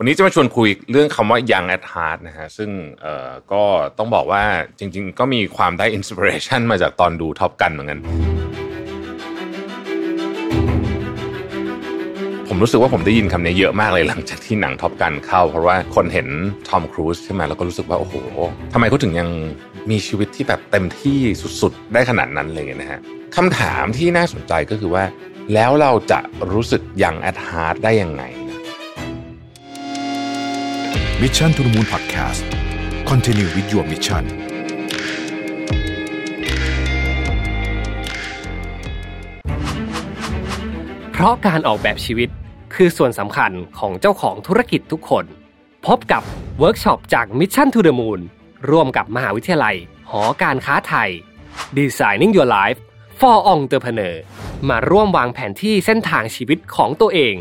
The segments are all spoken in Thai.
วันนี้จะมาชวนคุยเรื่องคำว่า young at heart นะฮะซึ่งเอ่อก็ต้องบอกว่าจริง ๆ ก็มีความได้ inspiration มาจากตอนดู Top Gun เหมือนกัน ผมรู้สึกว่าผมได้ยินคำนี้เยอะมากเลยหลังจากที่หนัง Top Gun เข้า เพราะว่าคนเห็นทอมครูซใช่ไหมแล้วก็รู้สึกว่าโอ้โหทำไมเขาถึงยังมีชีวิตที่แบบเต็มที่สุดๆ ได้ขนาดนั้นเลยนะฮะคำถามที่น่าสนใจก็คือว่า แล้วเราจะรู้สึก young at heart ได้ยังไง นะ Mission to the Moon Podcast Continue with your mission เพราะการออกแบบชีวิตคือส่วนสำคัญของเจ้าของธุรกิจทุกคน พบกับเวิร์กช็อปจาก Mission to the Moon ร่วมกับมหาวิทยาลัย หอการค้าไทย Designing Your Life for Entrepreneur มาร่วมวางแผนที่เส้นทางชีวิตของตัวเอง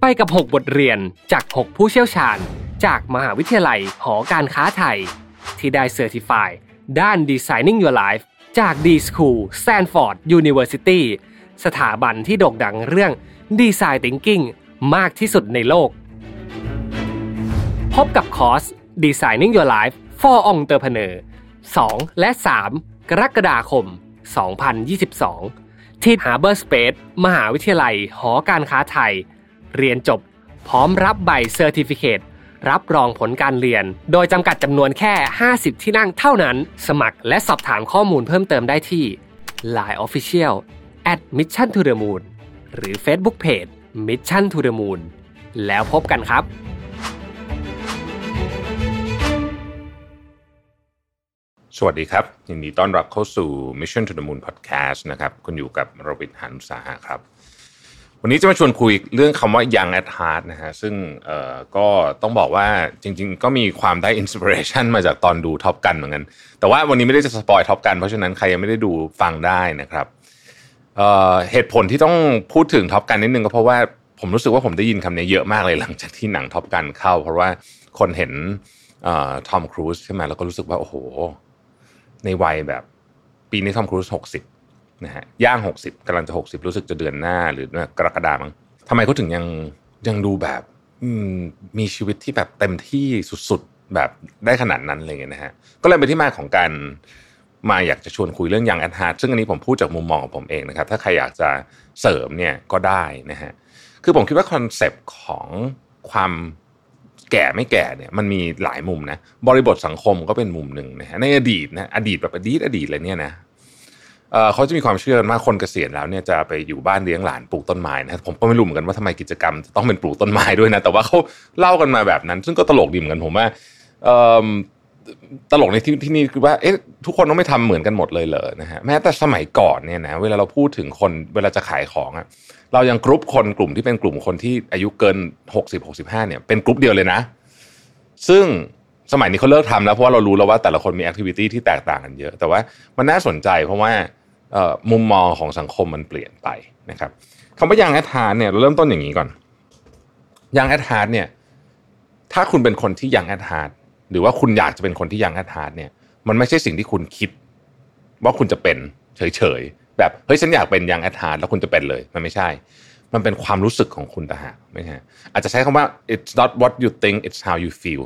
ไปกับ 6 บทเรียนจาก 6 ผู้เชี่ยวชาญ จากมหาวิทยาลัยหอการค้าไทย ที่ได้เซอร์ติฟายด้าน Designing Your Life จาก D School Stanford University สถาบันที่โด่งดังเรื่อง Design Thinking มากที่สุดในโลก พบกับคอร์ส Designing Your Life for Entrepreneur 2 และ 3 กรกฎาคม 2022 ที่ Harbor Space มหาวิทยาลัยหอการค้าไทย เรียนจบพร้อมรับใบเซอร์ติฟิเคต รับรองผลการเรียน โดยจำกัดจำนวนแค่ 50 ที่นั่งเท่านั้น สมัครและสอบถามข้อมูลเพิ่มเติมได้ที่ Line Official at Mission to the Moon หรือ Facebook Page Mission to the Moon แล้วพบกันครับสวัสดีครับยินดีต้อนรับเข้าสู่ Mission to the Moon Podcast นะครับ คุณอยู่กับรวิศ หาญอุตสาหะครับ วันนี้จะมาชวนคุยเรื่องคำว่า young at heart นะฮะซึ่งเอ่อก็ต้องบอกว่าจริง ๆ ก็มีความได้ inspiration มาจากตอนดู Top Gun เหมือนกัน แต่ว่าวันนี้ไม่ได้จะ spoil Top Gun เพราะฉะนั้นใครยังไม่ได้ดูฟังได้นะครับเอ่อเหตุผลที่ต้องพูดถึงท็อปกันนิดนึงก็เพราะว่าผมรู้สึกว่าผมได้ยินคำนี้เยอะมากเลยหลังจากที่หนังท็อปกันเข้า เพราะว่าคนเห็นเอ่อทอมครูซใช่ไหมแล้วก็รู้สึกว่าโอ้โห ในวัยแบบปีนี้ทอมครูซหกสิบ นะฮะย่างหกสิบกำลังจะหกสิบรู้สึกจะเดือนหน้าหรือกรกฎามั้งทำไมเขาถึงยังยังดูแบบมีชีวิตที่แบบเต็มที่สุดๆแบบได้ขนาดนั้นอะไรเงี้ยนะฮะก็เลยเป็นที่มาของการมาอยากจะชวนคุยเรื่อง young at heart ซึ่งอันนี้ผมพูดจากมุมมองของผมเองนะครับ ถ้าใครอยากจะเสริมเนี่ยก็ได้นะฮะคือผมคิดว่า concept ของความแก่ไม่แก่เนี่ยมันมีหลายมุมนะบริบทสังคมก็เป็นมุมหนึ่งนะฮะในอดีตนะอดีตแบบอดีตอดีตเลยเนี่ยนะ เออเขาจะมีความเชื่อกันว่าคนเกษียณแล้วเนี่ยจะไปอยู่บ้านเลี้ยงหลานปลูกต้นไม้นะผมก็ไม่รู้เหมือนกันว่าทำไมกิจกรรมต้องเป็นปลูกต้นไม้ด้วยนะแต่ว่าเขาเล่ากันมาแบบนั้น ซึ่งก็ตลกดีเหมือนกันผมว่าตลกในที่ที่นี่คือว่าเอ๊ะทุกคนต้องไม่ทำเหมือนกันหมดเลยเหรอนะฮะแม้แต่สมัยก่อนเนี่ยนะเวลาเราพูดถึงคนเวลาจะขายของอะเรายังกรุ๊ปคนกลุ่มที่เป็นกลุ่มคนที่อายุเกิน 60 65เนี่ยเป็นกลุ่มเดียวเลยนะ ซึ่งสมัยนี้เขาเลิกทำแล้วเพราะว่าเรารู้แล้วว่าแต่ละคนมี activity ที่แตกต่างกันเยอะ แต่ว่ามันน่าสนใจเพราะว่า มุมมองของสังคมมันเปลี่ยนไปนะครับคำว่า young at heart เนี่ยเราเริ่มต้นอย่างนี้ก่อน young at heart เนี่ยถ้าคุณเป็นคนที่ young at heart หรือว่าคุณอยากจะเป็นคนที่ young at heart เนี่ยมันไม่ใช่สิ่งที่คุณคิด ว่าคุณจะเป็นเฉยๆแบบเฮ้ยฉันอยากเป็น young at heart แล้วคุณจะเป็นเลยมันไม่ใช่ มันเป็นความรู้สึกของคุณต่างหากไม่ใช่อาจจะใช้คำว่า it's not what you think it's how you feel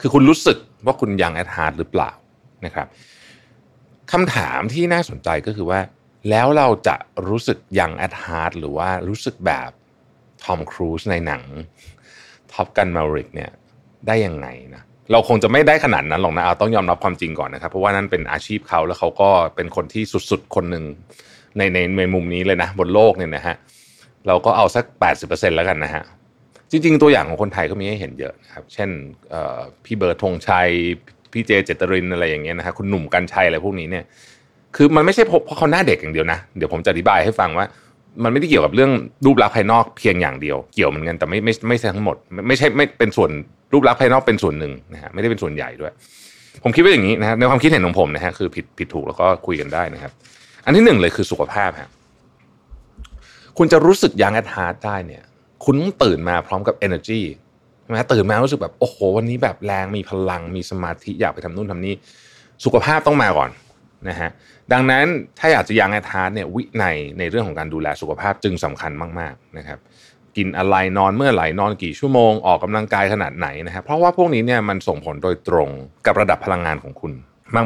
คือคุณรู้สึกว่าคุณ young at heart หรือเปล่านะครับ คำถามที่น่าสนใจก็คือว่า แล้วเราจะรู้สึก young at heart หรือว่ารู้สึกแบบทอมครูซในหนัง Top Gun: Maverick เนี่ยได้ยังไงนะเราคงจะไม่ได้ขนาดนั้นหรอกนะเอาต้องยอมรับความจริงก่อนนะครับ เพราะว่านั่นเป็นอาชีพเขาแล้วเขาก็เป็นคนที่สุดๆ คนหนึ่งในในในมุมนี้เลยนะ บนโลกเนี่ยนะฮะเราก็เอาสัก 80%แล้วกันนะฮะจริงๆ ตัวอย่างของคนไทยก็มีให้เห็นเยอะนะครับ เช่นพี่เบิร์ดธงชัย พี่เจเจตรินอะไรอย่างเงี้ยนะฮะคุณหนุ่มกัญชัยอะไรพวกนี้เนี่ย คือมันไม่ใช่เพราะเขาหน้าเด็กอย่างเดียวนะ เดี๋ยวผมจะอธิบายให้ฟังว่า มันไม่ได้เกี่ยวกับเรื่องรูปลักษณ์ภายนอกเพียงอย่างเดียว เกี่ยวเหมือนกันแต่ไม่ไม่ไม่ใช่ทั้งหมด ไม่ใช่ไม่เป็นส่วนรูปลักษณ์ภายนอกเป็นส่วนหนึ่งนะฮะไม่ได้เป็นส่วนใหญ่ด้วย ผมคิดว่าอย่างนี้นะฮะในความคิดเห็นของผมนะฮะคือผิดผิดถูกแล้วก็คุยกันได้นะครับ อันที่หนึ่งเลยคือสุขภาพฮะคุณจะรู้สึก young at heart ได้เนี่ย คุณต้องตื่นมาพร้อมกับ energy ใช่ไหมตื่นมารู้สึกแบบโอ้โหวันนี้แบบแรงมีพลังมีสมาธิอยากไปทำนู่นทำนี่สุขภาพต้องมาก่อนนะฮะดังนั้นถ้าอยากจะ young at heart เนี่ยวินัยในเรื่องของการดูแลสุขภาพจึงสำคัญมากๆนะครับกินอะไรนอนเมื่อไหร่นอนกี่ชั่วโมงออกกำลังกายขนาดไหนนะครับเพราะว่าพวกนี้เนี่ยมันส่งผลโดยตรงกับระดับพลังงานของคุณ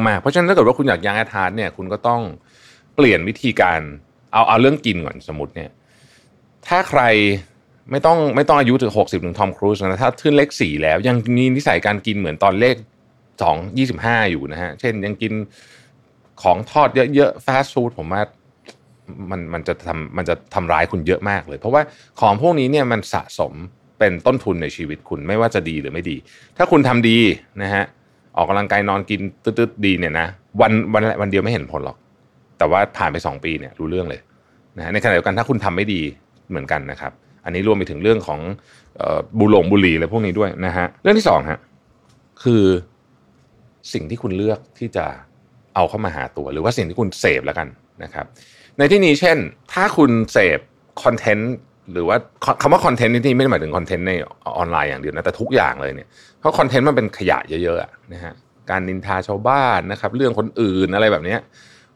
มาก ๆ เพราะฉะนั้นถ้าเกิดว่าคุณอยาก young at heart เนี่ยคุณก็ต้องเปลี่ยนวิธีการเอาเอาเรื่องกินก่อนสมมติเนี่ยถ้าใคร ไม่ต้องไม่ต้องอายุถึงหกสิบถึงทอมครูซนะถ้าขึ้นเลขสี่แล้ว ยังมีนิสัยการกินเหมือนตอนเลขสองยี่สิบห้าอยู่นะฮะ เช่นยังกินของทอดเยอะๆฟาสต์ฟู้ดผมว่ามันมันจะทำมันจะทำร้ายคุณเยอะมากเลย เพราะว่าของพวกนี้เนี่ยมันสะสมเป็นต้นทุนในชีวิตคุณไม่ว่าจะดีหรือไม่ดี ถ้าคุณทำดีนะฮะออกกำลังกายนอนกินตืดๆดีเนี่ยนะวันวันวันเดียวไม่เห็นผลหรอก แต่ว่าผ่านไป 2 ปีเนี่ยรู้เรื่องเลยนะฮะในขณะเดียวกันถ้าคุณทำไม่ดีเหมือนกันนะครับ อันนี้รวมไปถึงเรื่องของบุหลงบุหรี่อะไรพวกนี้ด้วยนะฮะเรื่องที่สองฮะคือสิ่งที่คุณเลือกที่จะเอาเข้ามาหาตัว หรือว่าสิ่งที่คุณเสพแล้วกันนะครับ ในที่นี้เช่น ถ้าคุณเสพคอนเทนต์หรือว่าคำว่าคอนเทนต์นี่ไม่ได้หมายถึงคอนเทนต์ในออนไลน์อย่างเดียวนะแต่ทุกอย่างเลยเนี่ยเพราะคอนเทนต์มันเป็นขยะเยอะๆนะฮะการนินทาชาวบ้านนะครับ เรื่องคนอื่นอะไรแบบนี้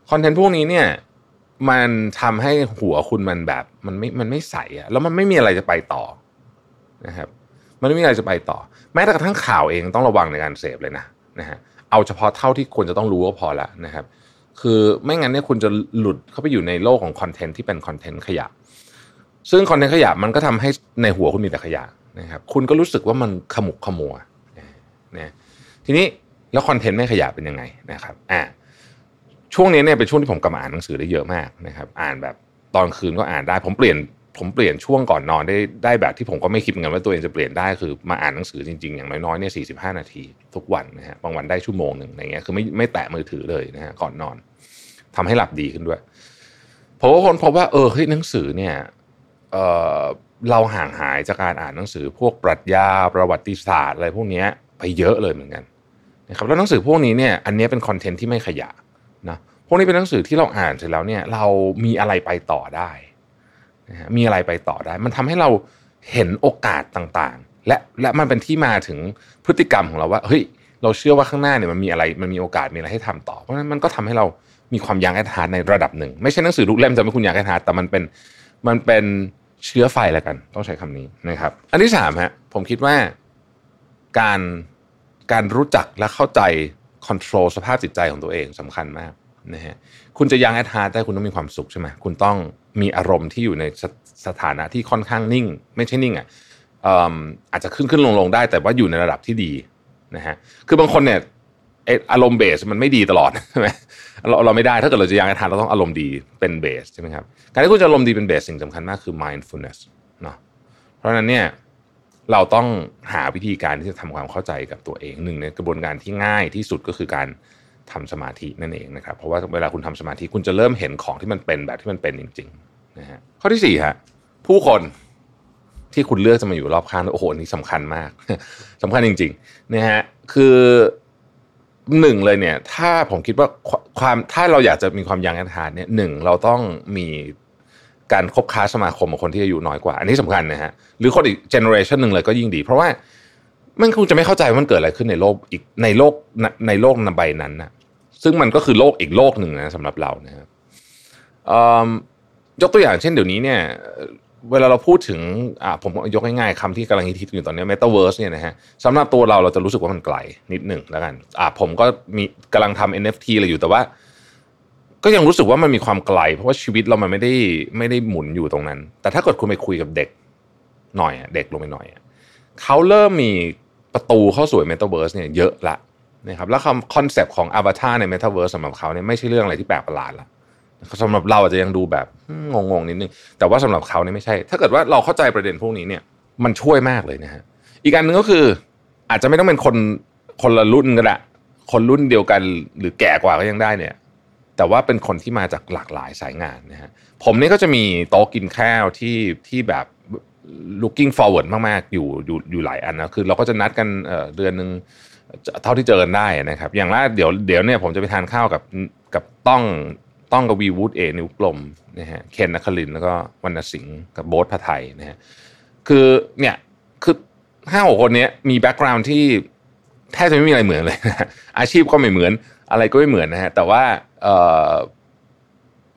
คอนเทนต์พวกนี้เนี่ย มันทำให้หัวคุณมันแบบ มันไม่มันไม่ใสอะแล้วมันไม่มีอะไรจะไปต่อนะครับ มันไม่มีอะไรจะไปต่อ แม้แต่กระทั่งข่าวเองต้องระวังในการเสพเลยนะนะฮะเอาเฉพาะเท่าที่ควรจะต้องรู้ก็พอล้วนะครับ คือไม่งั้นเนี่ยคุณจะหลุดเข้าไปอยู่ในโลกของคอนเทนต์ที่เป็นคอนเทนต์ขยะ ซึ่งคอนเทนต์ขยะมันก็ทำให้ในหัวคุณมีแต่ขยะนะครับ คุณก็รู้สึกว่ามันขมุกขมัวนะทีนี้แล้วคอนเทนต์ไม่ขยะเป็นยังไงนะครับอ่า ช่วงนี้เนี่ยเป็นช่วงที่ผมกลับมาอ่านหนังสือได้เยอะมากนะครับ อ่านแบบตอนคืนก็อ่านได้ ผมเปลี่ยนผมเปลี่ยนช่วงก่อนนอนได้ได้แบบที่ผมก็ไม่คิดเหมือนกันว่าตัวเองจะเปลี่ยนได้คือมาอ่านหนังสือจริงๆ อย่างน้อยๆเนี่ยสี่สิบห้านาที ทุกวันนะฮะบางวันได้ชั่วโมงหนึ่งอะไรเงี้ยคือไม่ไม่แตะมือถือเลยนะฮะก่อนนอนทำให้หลับดีขึ้นด้วยผมว่าคนพบว่าเออเฮ้ยหนังสือเนี่ยเออเราห่างหายจากการอ่านหนังสือ พวกปรัชญาประวัติศาสตร์อะไรพวกนี้ไปเยอะเลยเหมือนกันนะครับแล้วหนังสือพวกนี้เนี่ยอันนี้เป็นคอนเทนต์ที่ไม่ขยะ นะพวกนี้เป็นหนังสือที่เราอ่านเสร็จแล้วเนี่ยเรามีอะไรไปต่อได้นะฮะมีอะไรไปต่อได้ มันทำให้เราเห็นโอกาสต่างๆ และและมันเป็นที่มาถึงพฤติกรรมของเราว่าเฮ้ยเราเชื่อว่าข้างหน้าเนี่ยมันมีอะไรมันมีโอกาสมีอะไรให้ทำต่อเพราะฉะนั้นมันก็ทำให้เรามีความ young at heart ในระดับหนึ่ง ไม่ใช่หนังสือทุกเล่มจะไม่คุณ young at heart แต่มันเป็นมันเป็นเชื้อไฟแล้วกัน ต้องใช้คำนี้นะครับ อันที่สามฮะผมคิดว่าการการรู้จักและเข้าใจ control สภาพจิตใจของตัวเองสำคัญมากนะฮะคุณจะ young at heart ได้คุณต้องมีความสุขใช่ไหมคุณต้องมีอารมณ์ที่อยู่ในสสถานะที่ค่อนข้างนิ่ง ไม่ใช่นิ่งอะอาจจะขึ้นขึ้นลงลงได้ แต่ว่าอยู่ในระดับที่ดีนะฮะคือบางคนเนี่ยอารมณ์เบสมันไม่ดีตลอดใช่ไหมเราเราไม่ได้ถ้าเกิดเราจะยังแอดฮาร์เราต้องอารมณ์ดีเป็นเบสใช่ไหมครับการที่คุณจะอารมณ์ดีเป็นเบสสิ่งสำคัญมากคือ mindfulness เนาะเพราะฉะนั้นเนี่ย เราต้องหาวิธีการที่จะทำความเข้าใจกับตัวเองหนึ่งในกระบวนการที่ง่ายที่สุดก็คือการทำสมาธินั่นเองนะครับ เพราะว่าเวลาคุณทำสมาธิคุณจะเริ่มเห็นของที่มันเป็นแบบที่มันเป็นจริงๆนะฮะข้อที่สี่ฮะผู้คนที่คุณเลือกจะมาอยู่รอบข้างโอ้โหอันนี้สำคัญมากสำคัญจริงๆนะฮะคือหนึ่งเลยเนี่ย ถ้าผมคิดว่าความถ้าเราอยากจะมีความยังอันทานเนี่ยหนึ่งเราต้องมี การคบค้าสมาคมกับคนที่อายุน้อยกว่า อันนี้สำคัญนะฮะหรือคนอีกเจเนอเรชันหนึ่งเลยก็ยิ่งดี เพราะว่ามันคงจะไม่เข้าใจว่ามันเกิดอะไรขึ้นในโลกอีกในโลกในโลกนใบนั้นนะซึ่งมันก็คือโลกอีกโลกหนึ่งนะสำหรับเรานะครับยกตัวอย่างเช่นเดี๋ยวนี้เนี่ย เวลาเราพูดถึงอ่าผมยกง่ายๆคำที่กำลังฮิตอยู่ตอนนี้ Metaverse เนี่ยนะฮะสำหรับตัวเราเราจะรู้สึกว่ามันไกลนิดหนึ่งแล้วกันอ่าผมก็มีกำลังทำ NFT อะไรอยู่แต่ว่า ก็ยังรู้สึกว่ามันมีความไกล เพราะว่าชีวิตเรามันไม่ได้ไม่ได้หมุนอยู่ตรงนั้น แต่ถ้าเกิดคุณไปคุยกับเด็กหน่อยเด็กลงไปหน่อยเขาเริ่มมีประตูเข้าสู่ Metaverse เนี่ยเยอะละนะครับแล้วคอนเซปต์ของอวตารใน Metaverse สสำหรับเขาเนี่ยไม่ใช่เรื่องอะไรที่แปลกประหลาดละสำหรับเราอาจจะยังดูแบบงงๆนิดนึงแต่ว่าสำหรับเขาเนี่ยไม่ใช่ ถ้าเกิดว่าเราเข้าใจประเด็นพวกนี้เนี่ยมันช่วยมากเลยนะฮะอีกอันหนึ่งก็คืออาจจะไม่ต้องเป็นคนคนละรุ่นก็ได้คนรุ่นเดียวกันหรือแก่กว่าก็ยังได้เนี่ย แต่ว่าเป็นคนที่มาจากหลากหลายสายงานนะฮะผมนี่ก็จะมีโต๊ะกินข้าวที่ที่แบบ looking forward มากๆอยู่อยู่อยู่หลายอันนะคือเราก็จะนัดกันเดือนหนึ่งเท่าที่เจอกันได้นะครับ อย่างแรกเดี๋ยวเดี๋ยวเนี่ยผมจะไปทานข้าวกับกับต้องต้องกับวีวูดเอนิวกลมนะฮะเคนนัคลินแล้วก็วรรณสิงห์กับโบ๊ทพไทยนะฮะคือเนี่ยคือห้าหกคนนี้มีแบ็กกราวน์ที่แทบจะไม่มีอะไรเหมือนเลยนะอาชีพก็ไม่เหมือนอะไรก็ไม่เหมือนนะฮะแต่ว่า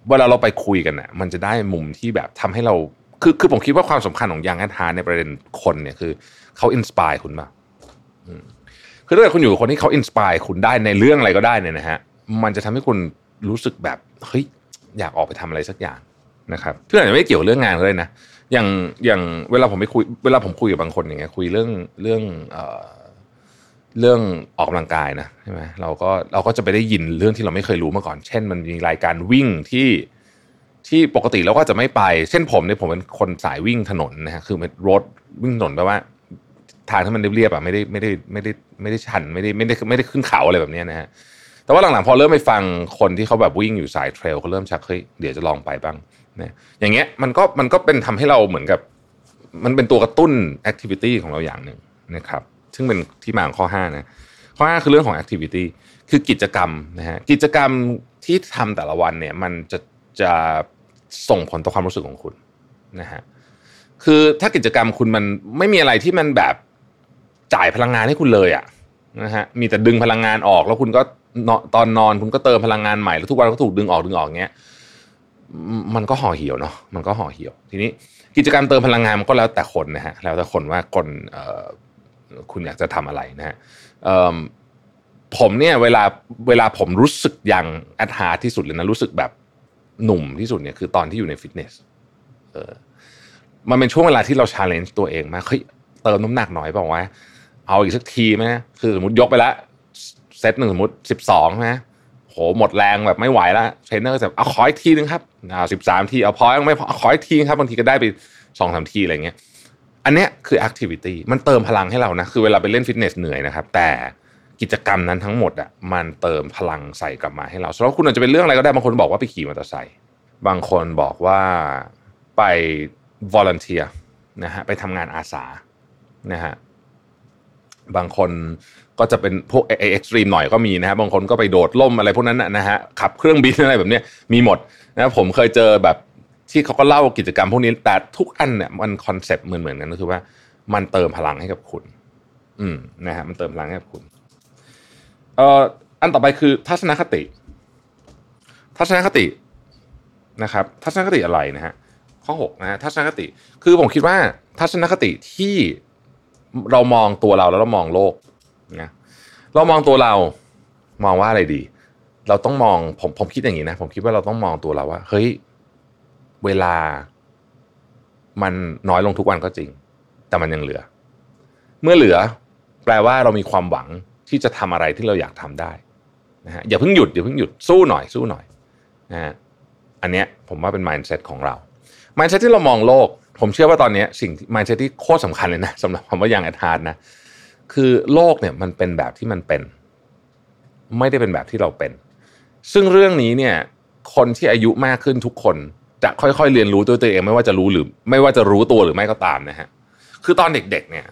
เวลาเราไปคุยกันเนะ่ะมันจะได้มุมที่แบบทำให้เราคือคือผมคิดว่าความสำคัญของยังแอดฮาในประเด็นคนเนี่ยคือเขาอินสปายคุณมาคือถ้าเกิดคุณอยู่กับคนที่เขาอินสปายคุณได้ในเรื่องอะไรก็ได้เนี่ยนะฮะมันจะทำให้คุณรู้สึกแบบเฮ้ยอยากออกไปทำอะไรสักอย่างนะครับเพื่อนไม่เกี่ยวเรื่องงานเลยนะอย่างอย่างเวลาผมไปคุยเวลาผมคุยกับบางคนอย่างเงี้ยคุยเรื่องเรื่องเอ่อ เรื่องออกกำลังกายนะใช่ไหมเราก็เราก็จะไปได้ยินเรื่องที่เราไม่เคยรู้มาก่อน เช่น มันมีรายการวิ่งที่ที่ปกติเราก็จะไม่ไป เช่นผมเนี่ยผมเป็นคนสายวิ่งถนนนะฮะคือเป็นรถวิ่งถนนแปลว่าทางที่มันเรียบๆอะไม่ได้ไม่ได้ไม่ได้ไม่ได้ชันไม่ได้ไม่ได้ไม่ได้ขึ้นเขาอะไรแบบนี้นะฮะแต่ว่าหลังๆพอเริ่มไปฟังคนที่เขาแบบวิ่งอยู่สาย trail เขาเริ่มชักเฮ้ยเดี๋ยวจะลองไปบ้างนะอย่างเงี้ยมันก็มันก็เป็นทำให้เราเหมือนกับ มันเป็นตัวกระตุ้น activity ของเราอย่างหนึ่งนะครับ ซึ่งเป็นที่มาของข้อ5นะข้อ5คือเรื่องของ activity คือกิจกรรมนะฮะกิจกรรมที่ทำแต่ละวันเนี่ยมันจะจะส่งผลต่อความรู้สึกของคุณนะฮะคือถ้ากิจกรรมคุณมันไม่มีอะไรที่มันแบบจ่ายพลังงานให้คุณเลยอะนะฮะมีแต่ดึงพลังงานออก แล้วคุณก็ตอนนอนคุณก็เติมพลังงานใหม่แล้วทุกวันก็ถูกดึงออกดึงออกเงี้ยมันก็ห่อเหี่ยวเนาะมันก็ห่อเหี่ยว ทีนี้กิจกรรมเติมพลังงานมันก็แล้วแต่คนนะฮะแล้วแต่คนว่าคน คุณอยากจะทำอะไรนะฮะผมเนี่ยเวลาเวลาผมรู้สึก young at heart ที่สุดเลยนะรู้สึกแบบหนุ่มที่สุดเนี่ยคือตอนที่อยู่ในฟิตเนสเออมันเป็นช่วงเวลาที่เรา challenge ตัวเองมาเฮ้ยเติมน้ำหนักหน่อยเปล่าวะเอาอีกสักทีไหมคือสมมติยกไปแล้วเซตหนึ่งสมมติสิบสองไหมโหหมดแรงแบบไม่ไหวแล้วเทรนเนอร์จะเอาขออีกทีนึงครับเอาสิบสามทีเอาพอยังไม่พอขออีกทีครับบางทีก็ได้ไปสองสามทีอะไรเงี้ย อันเนี้ยคือ activity มันเติมพลังให้เรานะคือเวลาไปเล่นฟิตเนสเหนื่อยนะครับ แต่กิจกรรมนั้นทั้งหมดอะมันเติมพลังใส่กลับมาให้เราสำหรับคุณอาจจะเป็นเรื่องอะไรก็ได้บางคนบอกว่าไปขี่มอเตอร์ไซค์บางคนบอกว่าไป volunteer นะฮะไปทำงานอาสานะฮะบางคนก็จะเป็นพวก extreme หน่อยก็มีนะฮะบางคนก็ไปโดดร่มอะไรพวกนั้นนะฮะขับเครื่องบินอะไรแบบนี้มีหมดนะผมเคยเจอแบบ ที่เขาก็เล่ากิจกรรมพวกนี้ แต่ทุกอันเนี่ยมัน concept เหมือนเหมือนกันก็คือว่า มันเติมพลังให้กับคุณ อืมนะฮะมันเติมพลังให้กับคุณเอ่ออันต่อไปคือทัศนคติ ทัศนคตินะครับ ทัศนคติอะไรนะฮะข้อ6นะฮะทัศนคติ คือผมคิดว่าทัศนคติที่เรามองตัวเราแล้วเรามองโลกนะเรามองตัวเรามองว่าอะไรดี เราต้องมองผมผมคิดอย่างนี้นะ ผมคิดว่าเราต้องมองตัวเราว่า เฮ้ย เวลา มันน้อยลงทุกวันก็จริง แต่มันยังเหลือ เมื่อเหลือ แปลว่าเรามีความหวังที่จะทำอะไรที่เราอยากทำได้นะฮะอย่าเพิ่งหยุดอย่าเพิ่งหยุดสู้หน่อยสู้หน่อยนะฮะอันเนี้ยผมว่าเป็น mindset ของเรา mindset ที่เรามองโลก ผมเชื่อว่าตอนนี้สิ่ง mindset ที่โคตรสำคัญเลยนะสำหรับคำว่ายังแอดฮารนะคือโลกเนี่ยมันเป็นแบบที่มันเป็น ไม่ได้เป็นแบบที่เราเป็น ซึ่งเรื่องนี้เนี่ยคนที่อายุมากขึ้นทุกคน จะค่อยๆเรียนรู้ตัวตัวเองไม่ว่าจะรู้หรือ ไม่ว่าจะรู้ตัวหรือไม่ก็ตามนะฮะคือตอนเด็ก ๆ เนี่ย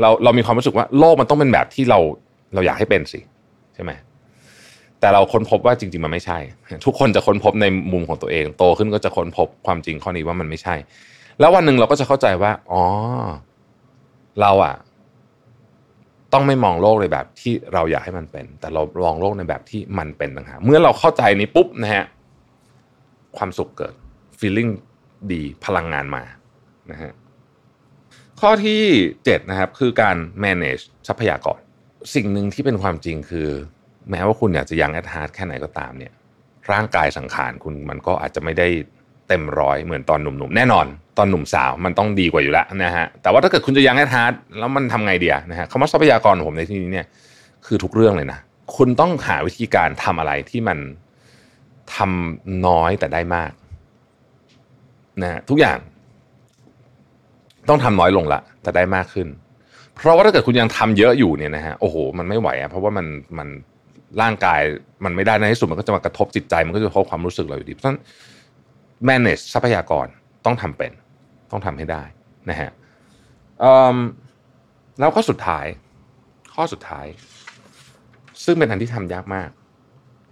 เราเรามีความรู้สึกว่าโลกมันต้องเป็นแบบที่เราเราอยากให้เป็นสิใช่ไหมแต่เราค้นพบว่าจริง ๆ มันไม่ใช่ ทุกคนจะค้นพบในมุมของตัวเอง โตขึ้นก็จะค้นพบความจริงข้อนี้ว่ามันไม่ใช่ แล้ววันหนึ่งเราก็จะเข้าใจว่าอ๋อเราอะต้องไม่มองโลกในแบบที่เราอยากให้มันเป็น แต่เรามองโลกในแบบที่มันเป็นต่างหากเมื่อเราเข้าใจนี้ปุ๊บนะฮะความสุขเกิด feeling ดีพลังงานมานะฮะข้อที่7นะครับคือการ manage ทรัพยากร สิ่งหนึ่งที่เป็นความจริงคือ แม้ว่าคุณอยากจะ young at heart แค่ไหนก็ตามเนี่ย ร่างกายสังขารคุณมันก็อาจจะไม่ได้เต็มร้อยเหมือนตอนหนุ่มๆ แน่นอน ตอนหนุ่มสาวมันต้องดีกว่าอยู่แล้วนะฮะแต่ว่าถ้าเกิดคุณจะ young at heart แล้วมันทำไงดีนะฮะคำว่าทรัพยากรของผมในที่นี้เนี่ยคือทุกเรื่องเลยนะคุณต้องหาวิธีการทำอะไรที่มันทำน้อยแต่ได้มาก นะทุกอย่าง ต้องทำน้อยลงละแต่ได้มากขึ้น เพราะว่าถ้าเกิดคุณยังทำเยอะอยู่เนี่ยนะฮะโอ้โห มันไม่ไหวอะเพราะว่ามันมันร่างกายมันไม่ได้ในที่สุดมันก็จะมากระทบจิตใจ มันก็จะกระทบความรู้สึกเราอยู่ดีเพราะฉะนั้น manage ทรัพยากรต้องทำเป็น ต้องทำให้ได้นะฮะแล้วก็สุดท้าย ข้อสุดท้าย ซึ่งเป็นอันที่ทำยากมาก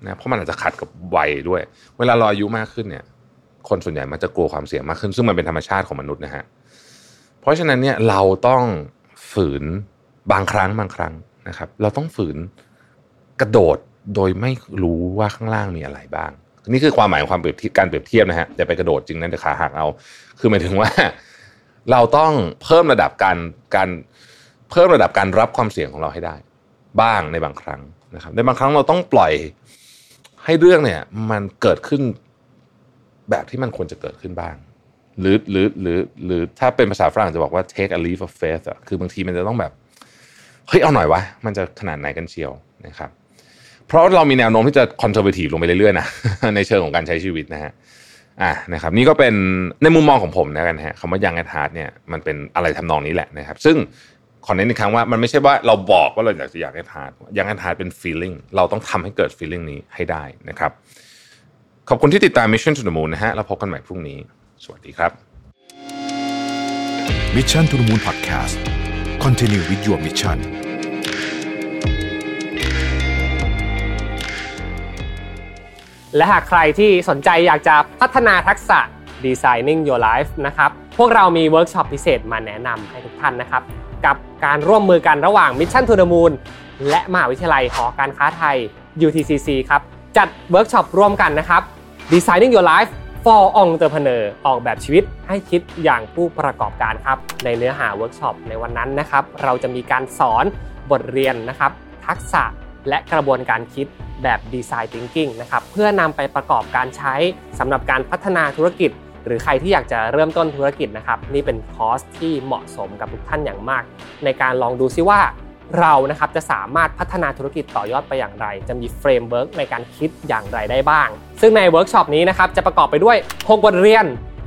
นะเพราะมันอาจจะขัดกับวัยด้วย เวลาเราอายุมากขึ้นเนี่ย คนส่วนใหญ่มันจะกลัวความเสี่ยงมากขึ้น ซึ่งมันเป็นธรรมชาติของมนุษย์นะฮะเพราะฉะนั้นเนี่ยเราต้องฝืนบางครั้งบางครั้งนะครับ เราต้องฝืนกระโดดโดยไม่รู้ว่าข้างล่างมีอะไรบ้าง นี่คือความหมายของความเปรียบเทียบการเปรียบเทียบนะฮะอย่าไปกระโดดจริงนั่นจะขาหักเอา คือหมายถึงว่า เราต้องเพิ่มระดับการการเพิ่มระดับการรับความเสี่ยงของเราให้ได้ บ้างในบางครั้งนะครับ ในบางครั้งเราต้องปล่อยให้เรื่องเนี่ย มันเกิดขึ้น แบบที่มันควรจะเกิดขึ้นบ้าง หรือหรือหรือหรือถ้าเป็นภาษาฝรั่งจะบอกว่า take a leap of faith อะคือบางทีมันจะต้องแบบเฮ้ยเอาหน่อยวะ มันจะขนาดไหนกันเชียวนะครับ เพราะเรามีแนวโน้มที่จะคอนเซอร์เวทีฟลงไปเรื่อยๆนะในเชิงของการใช้ชีวิตนะฮะอะนะครับ นี่ก็เป็นในมุมมองของผมนะกันฮะคำว่า young at heart เนี่ยมันเป็นอะไรทำนองนี้แหละนะครับ ซึ่งขอเน้นอีกครั้งว่ามันไม่ใช่ว่าเราบอกว่าเราอยากจะ young at heart young at heart เป็น feeling เราต้องทำให้เกิด feeling นี้ให้ได้นะครับ ขอบคุณที่ติดตาม Mission to the Moon นะฮะแล้วพบกันใหม่พรุ่งนี้ สวัสดีครับ Mission to the Moon Podcast Continue with your mission และหากใครที่สนใจอยากจะพัฒนาทักษะ Designing Your Life นะครับ พวกเรามีเวิร์กช็อปพิเศษมาแนะนำให้ทุกท่านนะครับ กับการร่วมมือกันระหว่าง Mission to the Moon และมหาวิทยาลัยหอการค้าไทย UTCC ครับ จัดเวิร์กช็อปร่วมกันนะครับ Designing Your Life for Entrepreneur ออกแบบชีวิตให้คิดอย่างผู้ประกอบการครับ ในเนื้อหาเวิร์กช็อปในวันนั้นนะครับ เราจะมีการสอนบทเรียนนะครับ ทักษะและกระบวนการคิดแบบ Design Thinking นะครับ เพื่อนำไปประกอบการใช้สำหรับการพัฒนาธุรกิจ หรือใครที่อยากจะเริ่มต้นธุรกิจนะครับ นี่เป็นคอร์สที่เหมาะสมกับทุกท่านอย่างมาก ในการลองดูซิว่า เรานะครับจะสามารถพัฒนาธุรกิจต่อยอดไปอย่างไร จะมี framework ในการคิดอย่างไรได้บ้าง ซึ่งในเวิร์กช็อปนี้นะครับจะประกอบไปด้วย 6 บทเรียน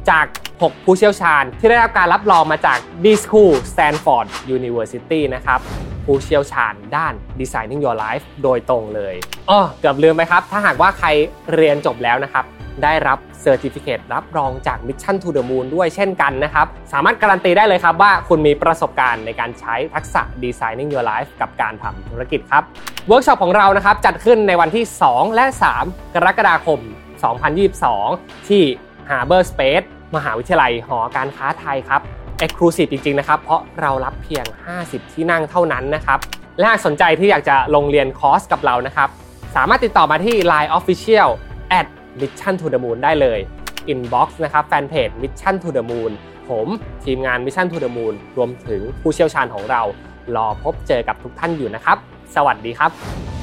จาก 6 ผู้เชี่ยวชาญ ที่ได้รับการรับรองมาจาก D School Stanford University นะครับ ผู้เชี่ยวชาญด้าน Designing Your Life โดยตรงเลยอ้อเกือบลืมไปครับ ถ้าหากว่าใครเรียนจบแล้วนะครับ ได้รับ certificate รับรองจาก Mission to the Moon ด้วยเช่นกันนะครับ สามารถการันตีได้เลยครับว่าคุณมีประสบการณ์ในการใช้ทักษะ Designing Your Life กับการทำธุรกิจครับเวิร์กช็อปของเรานะครับจัดขึ้นในวันที่ 2 และ 3 กรกฎาคม 2022 ที่ Harbor Space มหาวิทยาลัยหอการค้าไทยครับ Exclusive จริงๆนะครับเพราะเรารับเพียง 50 ที่นั่งเท่านั้นนะครับและหากสนใจที่อยากจะลงเรียนคอร์สกับเรานะครับสามารถติดต่อมาที่ Line Official at Mission to the Moon ได้เลย Inbox นะครับแฟนเพจ Mission to the Moon ผมทีมงาน Mission to the Moon รวมถึงผู้เชี่ยวชาญของเรา รอพบเจอกับทุกท่านอยู่นะครับ สวัสดีครับ